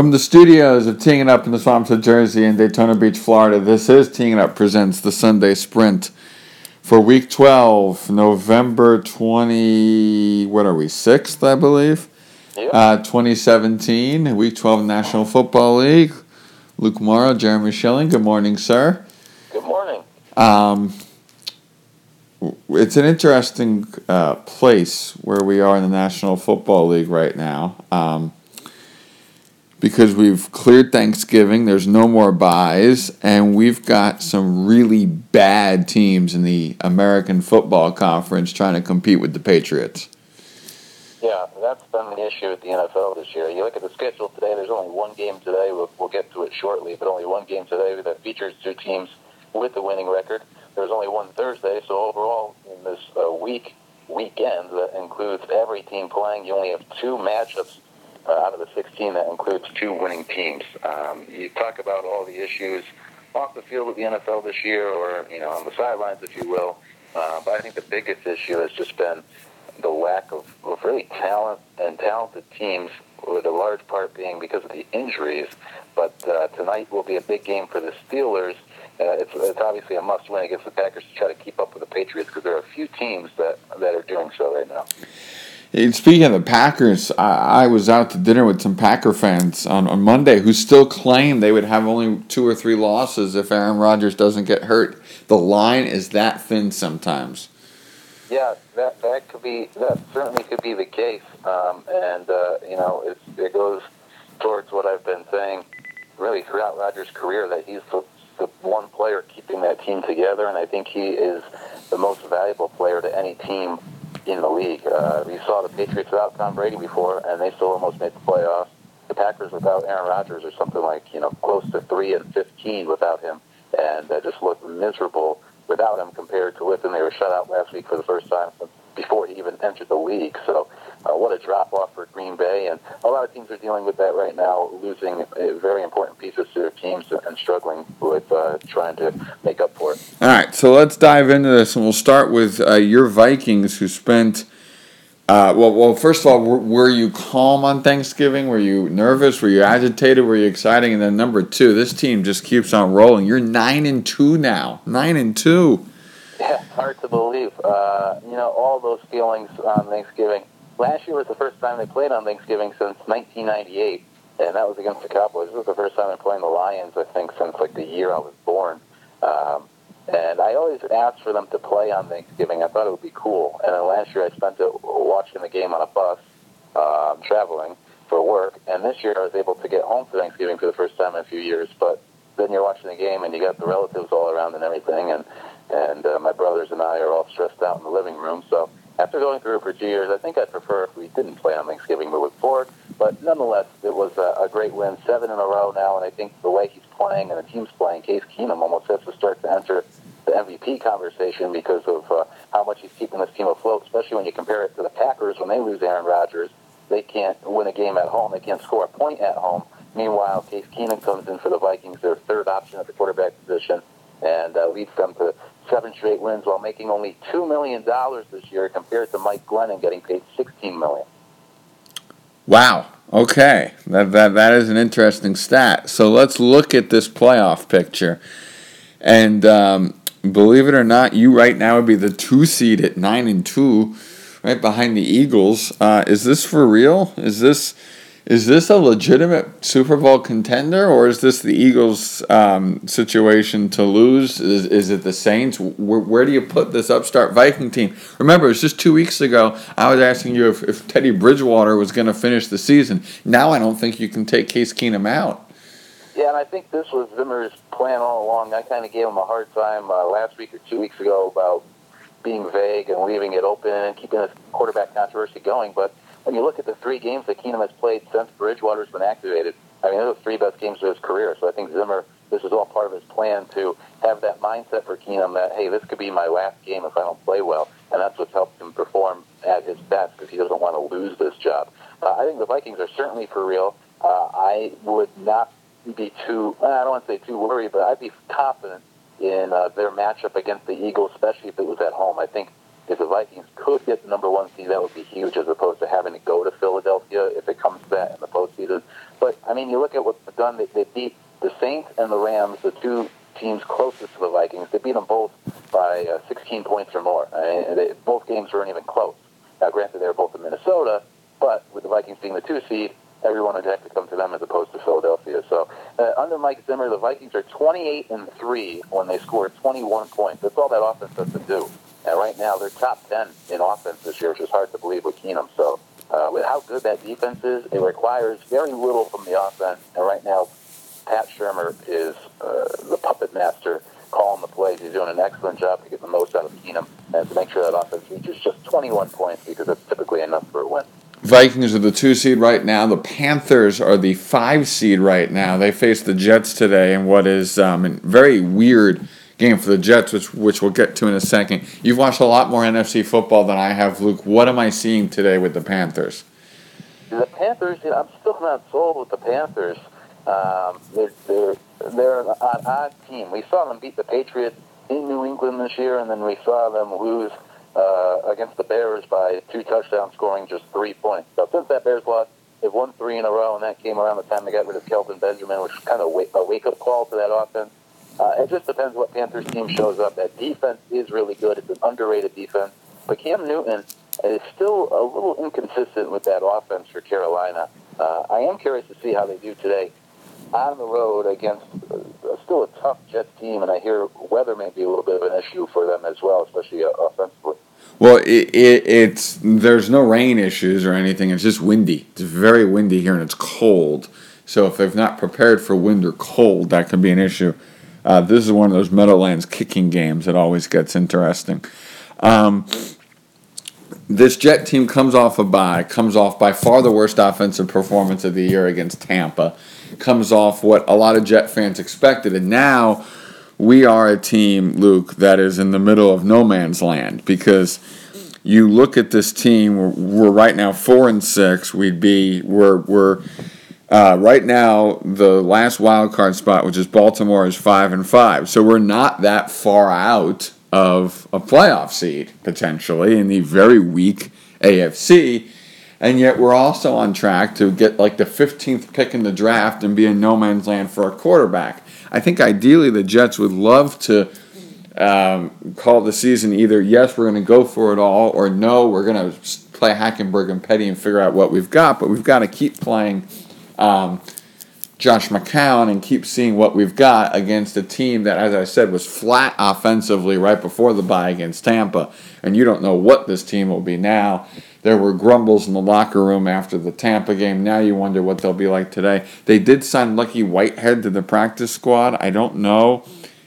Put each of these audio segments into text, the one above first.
From the studios of Teeing It Up in the Swamps of Jersey and Daytona Beach, Florida, this is Teeing It Up presents the Sunday Sprint for Week 12, November 20, what are we, 6th, I believe? Uh, 2017, Week 12 National Football League. Luke Morrow, Jeremy Schilling, good morning, sir. Good morning. Um, it's an interesting uh, place where we are in the National Football League right now um, because we've cleared Thanksgiving, there's no more byes, and we've got some really bad teams in the American Football Conference trying to compete with the Patriots. Yeah, that's been the issue with the NFL this year. You look at the schedule today, there's only one game today. We'll, we'll get to it shortly, but only one game today that features two teams with a winning record. There's only one Thursday, so overall in this uh, week weekend that includes every team playing, you only have two matchups out of the 16 that includes two winning teams. Um, you talk about all the issues off the field with the NFL this year, or you know on the sidelines, if you will. Uh, but I think the biggest issue has just been the lack of, of really talent and talented teams, with a large part being because of the injuries. But uh, tonight will be a big game for the Steelers. Uh, it's, it's obviously a must-win against the Packers to try to keep up with the Patriots because there are a few teams that that are doing so right now. Speaking of the Packers, I, I was out to dinner with some Packer fans on, on Monday who still claim they would have only two or three losses if Aaron Rodgers doesn't get hurt. The line is that thin sometimes. Yeah, that that could be that certainly could be the case, um, and uh, you know it's, it goes towards what I've been saying really throughout Rodgers' career that he's the, the one player keeping that team together, and I think he is the most valuable player to any team in the league. Uh, we saw the Patriots without Tom Brady before, and they still almost made the playoffs. The Packers without Aaron Rodgers are something like you know close to three and fifteen without him, and uh, just looked miserable without him compared to with him. They were shut out last week for the first time before he even entered the league. So, uh, what a drop off for Green Bay, and a lot of teams are dealing with that right now, losing uh, very important pieces to their teams and struggling with uh, trying to make up for it. All right, so let's dive into this, and we'll start with uh, your Vikings, who spent. Uh, well, well. First of all, were, were you calm on Thanksgiving? Were you nervous? Were you agitated? Were you excited? And then number two, this team just keeps on rolling. You're nine and two now. Nine and two. Yeah, hard to believe. Uh, you know, all those feelings on Thanksgiving. Last year was the first time they played on Thanksgiving since 1998, and that was against the Cowboys. This was the first time they're playing the Lions, I think, since like the year I was born. Um, and I always asked for them to play on Thanksgiving. I thought it would be cool. And then last year I spent it watching the game on a bus, uh, traveling for work. And this year I was able to get home for Thanksgiving for the first time in a few years. But then you're watching the game and you got the relatives all around and everything. And and uh, my brothers and I are all stressed out in the living room. So after going through it for two years, I think I'd prefer if we didn't play on Thanksgiving moving forward. But nonetheless, it was a, a great win, seven in a row now, and I think the way he's playing and the team's playing, Case Keenum almost has to start to enter the MVP conversation because of uh, how much he's keeping this team afloat, especially when you compare it to the Packers when they lose Aaron Rodgers. They can't win a game at home. They can't score a point at home. Meanwhile, Case Keenum comes in for the Vikings, their third option at the quarterback position, and uh, leads them to seven straight wins while making only two million dollars this year compared to Mike Glennon getting paid sixteen million. Wow. Okay. That, that that is an interesting stat. So let's look at this playoff picture. And um, believe it or not, you right now would be the two seed at nine and two, right behind the Eagles. Uh, is this for real? Is this is this a legitimate Super Bowl contender, or is this the Eagles' um, situation to lose? Is, is it the Saints? Where, where, do you put this upstart Viking team? Remember, it was just two weeks ago. I was asking you if, if Teddy Bridgewater was going to finish the season. Now I don't think you can take Case Keenum out. Yeah, and I think this was Zimmer's plan all along. I kind of gave him a hard time uh, last week or two weeks ago about being vague and leaving it open and keeping this quarterback controversy going, but when you look at the three games that Keenum has played since Bridgewater's been activated, I mean, those are the three best games of his career. So I think Zimmer, this is all part of his plan to have that mindset for Keenum that, hey, this could be my last game if I don't play well. And that's what's helped him perform at his best because he doesn't want to lose this job. Uh, I think the Vikings are certainly for real. Uh, I would not be too, I don't want to say too worried, but I'd be confident in uh, their matchup against the Eagles, especially if it was at home. I think if the Vikings could get the number one seed, that would be huge, as opposed to having to go to Philadelphia if it comes to that in the postseason. But I mean, you look at what they've done. They, they beat the Saints and the Rams, the two teams closest to the Vikings. They beat them both by uh, 16 points or more. Uh, they, both games weren't even close. Now, granted, they were both in Minnesota, but with the Vikings being the two seed, everyone would have to come to them as opposed to Philadelphia. So uh, under Mike Zimmer, the Vikings are 28 and three when they score 21 points. That's all that offense has to do. Now, they're top 10 in offense this year, which is hard to believe with Keenum. So uh, with how good that defense is, it requires very little from the offense. And right now, Pat Shurmur is uh, the puppet master calling the plays. He's doing an excellent job to get the most out of Keenum and to make sure that offense reaches just 21 points because that's typically enough for a win. Vikings are the two seed right now. The Panthers are the five seed right now. They face the Jets today in what is um, a very weird game for the Jets, which which we'll get to in a second. You've watched a lot more NFC football than I have, Luke. What am I seeing today with the Panthers? The Panthers, you know, I'm still not sold with the Panthers. Um, they're, they're, they're an odd team. We saw them beat the Patriots in New England this year, and then we saw them lose uh, against the Bears by two touchdowns, scoring just three points. So since that Bears loss, they've won three in a row, and that came around the time they got rid of Kelvin Benjamin, which is kind of a wake-up call to that offense. Uh, it just depends what Panthers team shows up. That defense is really good. It's an underrated defense. But Cam Newton is still a little inconsistent with that offense for Carolina. Uh, I am curious to see how they do today on the road against uh, still a tough Jets team, and I hear weather may be a little bit of an issue for them as well, especially uh, offensively. Well, it, it, it's there's no rain issues or anything. It's just windy. It's very windy here, and it's cold. So if they've not prepared for wind or cold, that could be an issue. Uh, this is one of those Meadowlands kicking games that always gets interesting. Um, this Jet team comes off a bye, comes off by far the worst offensive performance of the year against Tampa comes off what a lot of Jet fans expected. And now we are a team, Luke, that is in the middle of no man's land because you look at this team. We're, we're right now four and six. We'd be we're we're uh, right now the last wild card spot, which is Baltimore, is five and five. So we're not that far out of a playoff seed potentially in the very weak AFC and yet we're also on track to get like the 15th pick in the draft and be in no man's land for a quarterback. I think ideally the Jets would love to um, call the season either yes, we're going to go for it all, or no, we're going to play Hackenberg and Petty and figure out what we've got. But we've got to keep playing um, Josh McCown and keep seeing what we've got against a team that, as I said, was flat offensively right before the bye against Tampa. And you don't know what this team will be now. There were grumbles in the locker room after the Tampa game. Now you wonder what they'll be like today. They did sign Lucky Whitehead to the practice squad. I don't know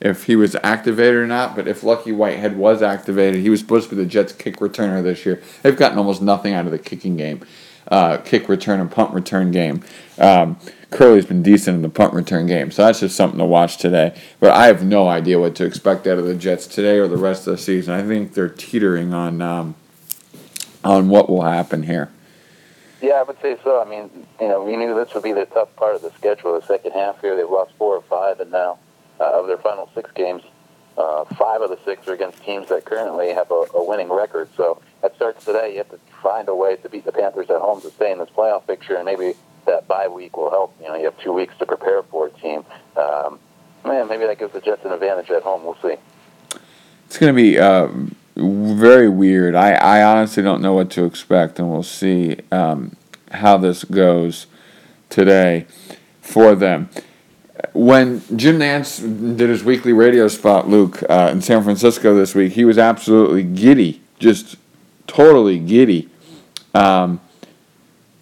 if he was activated or not, but if Lucky Whitehead was activated, he was supposed to be the Jets' kick returner this year. They've gotten almost nothing out of the kicking game, uh, kick return and punt return game. Um, Kerley's been decent in the punt return game, so that's just something to watch today. But I have no idea what to expect out of the Jets today or the rest of the season. I think they're teetering on. Um, on what will happen here. Yeah, I would say so. I mean, you know, we knew this would be the tough part of the schedule. The second half here, they've lost four or five, and now uh, of their final six games, uh, five of the six are against teams that currently have a, a winning record. So that starts today. You have to find a way to beat the Panthers at home to stay in this playoff picture, and maybe that bye week will help. You know, you have two weeks to prepare for a team. Um, man, maybe that gives the Jets an advantage at home. We'll see. It's going to be. Um very weird. I, I honestly don't know what to expect, and we'll see um, how this goes today for them. When Jim Nantz did his weekly radio spot, Luke, uh, in San Francisco this week, he was absolutely giddy, just totally giddy. Um,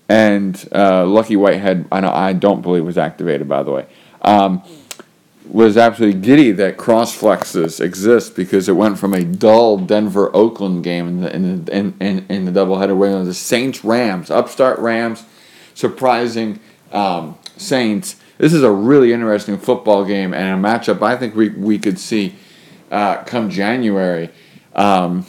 and uh, Lucky Whitehead, I, know, I don't believe was activated, by the way. Um, was absolutely giddy that cross flexes exist because it went from a dull Denver Oakland game in the in the, in, in, in the doubleheader Saints Rams, upstart Rams, surprising um, Saints. This is a really interesting football game and a matchup I think we, we could see uh, come January. Um,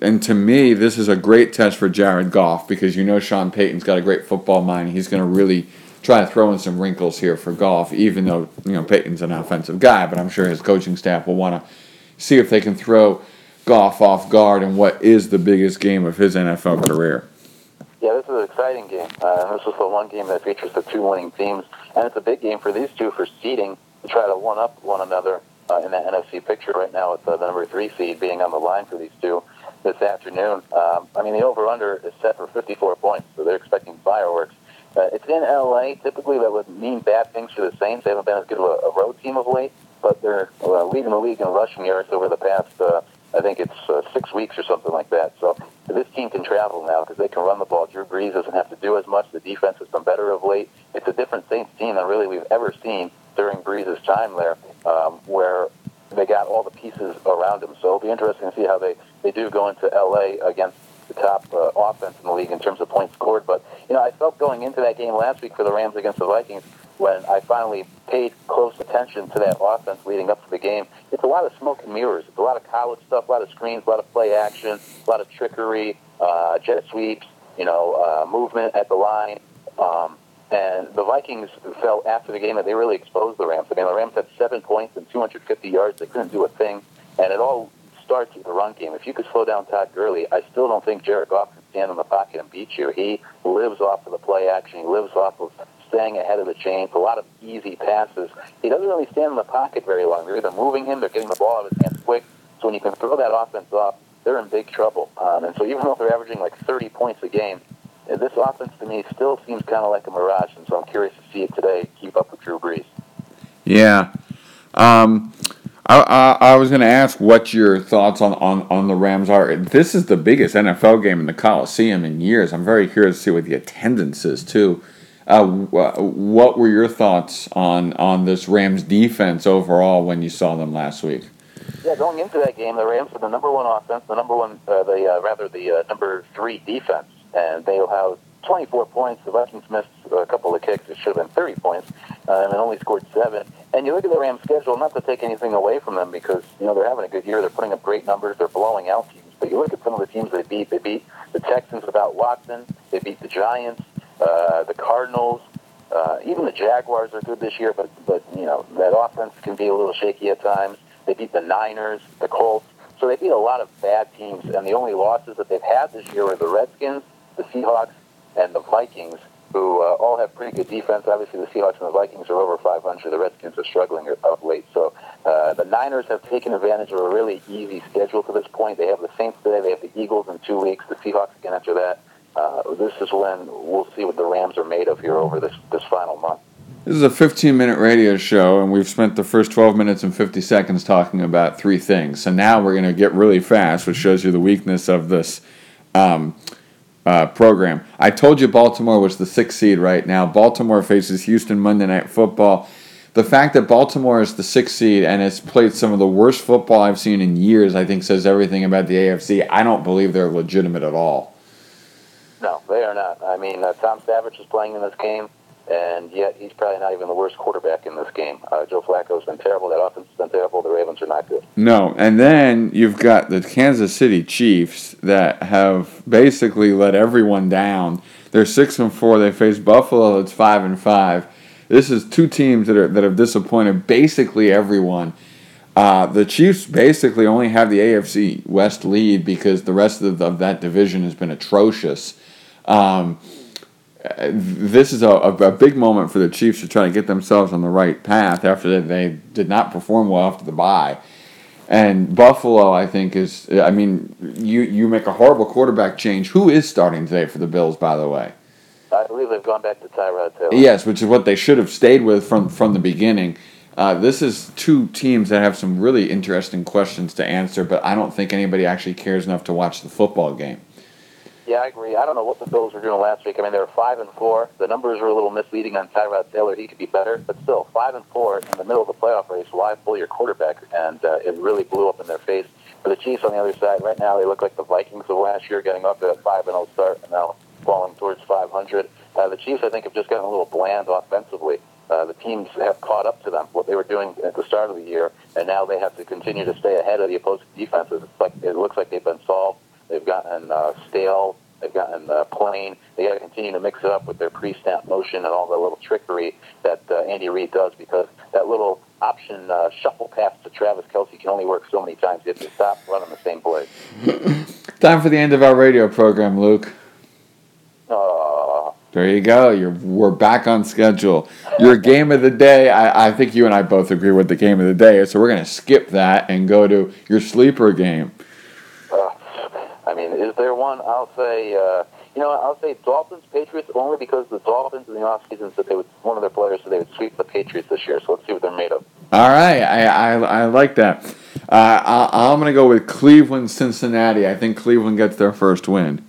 and to me, this is a great test for Jared Goff because you know Sean Payton's got a great football mind. He's going to really try to throw in some wrinkles here for Goff, even though you know Payton's an offensive guy, but I'm sure his coaching staff will want to see if they can throw Goff off guard in what is the biggest game of his NFL career. Yeah, this is an exciting game. Uh, this is the one game that features the two winning teams, and it's a big game for these two for seeding to try to one up one another uh, in that NFC picture right now with the number three seed being on the line for these two this afternoon. Um, I mean, the over/under is set for 54 points, so they're expecting fireworks. Uh, it's in LA. Typically, that would mean bad things for the Saints. They haven't been as good of a, a road team of late, but they're uh, leading the league in rushing yards over the past. Uh, I think it's uh, six weeks or something like that. So this team can travel now because they can run the ball. Drew Brees doesn't have to do as much. The defense has been better of late. It's a different Saints team than really we've ever seen during Brees' time there, um, where they got all the pieces around him. So it'll be interesting to see how they, they do go into L.A. against the top uh, offense in the league in terms of points scored. But, you know, I felt going into that game last week for the Rams against the Vikings when I finally paid close attention to that offense leading up to the game. It's a lot of smoke and mirrors. It's a lot of college stuff, a lot of screens, a lot of play action, a lot of trickery, uh, jet sweeps, you know, uh, movement at the line. Um, and the Vikings felt after the game that they really exposed the Rams. I mean, the Rams had seven points and 250 yards. They couldn't do a thing. And it all starts with the run game. If you could slow down Todd Gurley, I still don't think Jared Goff can stand in the pocket and beat you. He lives off of the play action. He lives off of staying ahead of the chains, a lot of easy passes. He doesn't really stand in the pocket very long. They're either moving him, they're getting the ball out of his hands quick. So when you can throw that offense off, they're in big trouble. Um, and so even though they're averaging like 30 points a game, this offense to me still seems kind of like a mirage. And so I'm curious to see it today keep up with Drew Brees. Yeah. Um, I, I, I, was going to ask what your thoughts on, on, on the Rams are. This is the biggest NFL game in the Coliseum in years. I'm very curious to see what the attendance is, too. Uh, what were your thoughts on, on this Rams defense overall when you saw them last week? Yeah, going into that game, the Rams were the number one offense, the number one, uh, the uh, rather the uh, number three defense, and they have 24 points. The Vikings missed a couple of kicks; it should have been 30 points, uh, and only scored seven. And you look at the Rams' schedule, not to take anything away from them, because you know they're having a good year. They're putting up great numbers. They're blowing out teams. But you look at some of the teams they beat. They beat the Texans without Watson. They beat the Giants uh, the Cardinals, uh, even the Jaguars are good this year, but but you know that offense can be a little shaky at times. They beat the Niners, the Colts, so they beat a lot of bad teams, and the only losses that they've had this year are the Redskins, the Seahawks, and the Vikings, who uh, all have pretty good defense. Obviously, the Seahawks and the Vikings are over 500. The Redskins are struggling of late. So uh, the Niners have taken advantage of a really easy schedule to this point. They have the Saints today. They have the Eagles in two weeks. The Seahawks again after that uh, this is when we'll see what the Rams are made of here over this, this final month. This is a 15 minute radio show, and we've spent the first 12 minutes and 50 seconds talking about three things. So now we're going to get really fast, which shows you the weakness of this um, uh, program. I told you Baltimore was the sixth seed right now. Baltimore faces Houston Monday Night Football. The fact that Baltimore is the sixth seed and has played some of the worst football I've seen in years, I think says everything about the AFC. I don't believe they're legitimate at all. No, they are not. I mean, uh, Tom Savage is playing in this game, and yet he's probably not even the worst quarterback in this game. Uh, Joe Flacco's been terrible. That offense has been terrible. The Ravens are not good. No, and then you've got the Kansas City Chiefs that have basically let everyone down. They're six and four. They face Buffalo. It's five and five. This is two teams that are that have disappointed basically everyone. Uh, the Chiefs basically only have the AFC West lead because the rest of, the, of that division has been atrocious. Um, this is a, a, big moment for the Chiefs to try to get themselves on the right path after they did not perform well after the bye. And Buffalo, I think, is I mean, you you make a horrible quarterback change. Who is starting today for the Bills, by the way? I believe they've gone back to Tyrod Taylor. Yes, which is what they should have stayed with from from the beginning. Uh, this is two teams that have some really interesting questions to answer, but I don't think anybody actually cares enough to watch the football game. Yeah, I agree. I don't know what the Bills were doing last week. I mean, they were five and four. The numbers were a little misleading on Tyrod Taylor. He could be better, but still, five and four in the middle of the playoff race. Why pull your quarterback? And uh, it really blew up in their face. For the Chiefs on the other side, right now they look like the Vikings of last year, getting up to a five and zero start, and now falling towards 500. Uh, the Chiefs, I think, have just gotten a little bland offensively. Uh, the teams have caught up to them what they were doing at the start of the year, and now they have to continue to stay ahead of the opposing defenses. It's like it looks like they've been solved. They've gotten uh, stale They've gotten uh, plain. They got to continue to mix it up with their pre-snap motion and all the little trickery that uh, Andy Reid does because that little option uh, shuffle pass to Travis Kelce can only work so many times. You have to stop running the same play. Time for the end of our radio program, Luke. Uh, There you go. You're we're back on schedule. Your game of the day. I, I think you and I both agree what the game of the day is. So we're gonna skip that and go to your sleeper game. Is there one? I'll say, uh, you know, I'll say Dolphins Patriots only because the Dolphins in the offseason said they would one of their players said they would sweep the Patriots this year. So let's see what they're made of. All right, I I, I like that. Uh, I, I'm gonna go with Cleveland, Cincinnati. I think Cleveland gets their first win.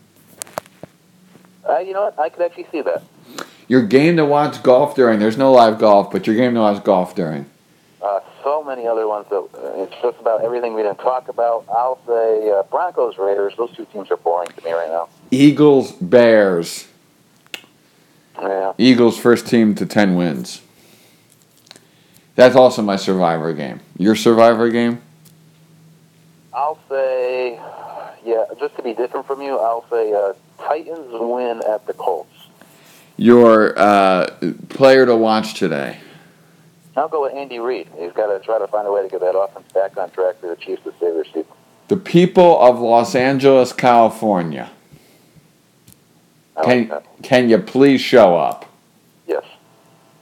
Uh, you know what? I could actually see that. Your game to watch golf during. There's no live golf, but your game to watch golf during. So many other ones that uh, it's just about everything we didn't talk about. I'll say uh, Broncos Raiders. Those two teams are boring to me right now. Eagles, Bears. Yeah. Eagles first team to 10 wins. That's also my survivor game. Your survivor game? I'll say, yeah, just to be different from you, I'll say uh, Titans win at the Colts. Your uh, player to watch today. I'll go with Andy Reid. He's got to try to find a way to get that offense back on track for the Chiefs to save their season. The people of Los Angeles, California. Like Can, can you please show up? Yes.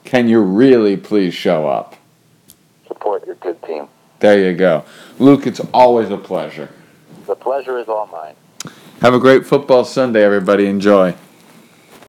Can you really please show up? Support your good team. There you go. Luke, it's always a pleasure. The pleasure is all mine. Have a great football Sunday, everybody. Enjoy.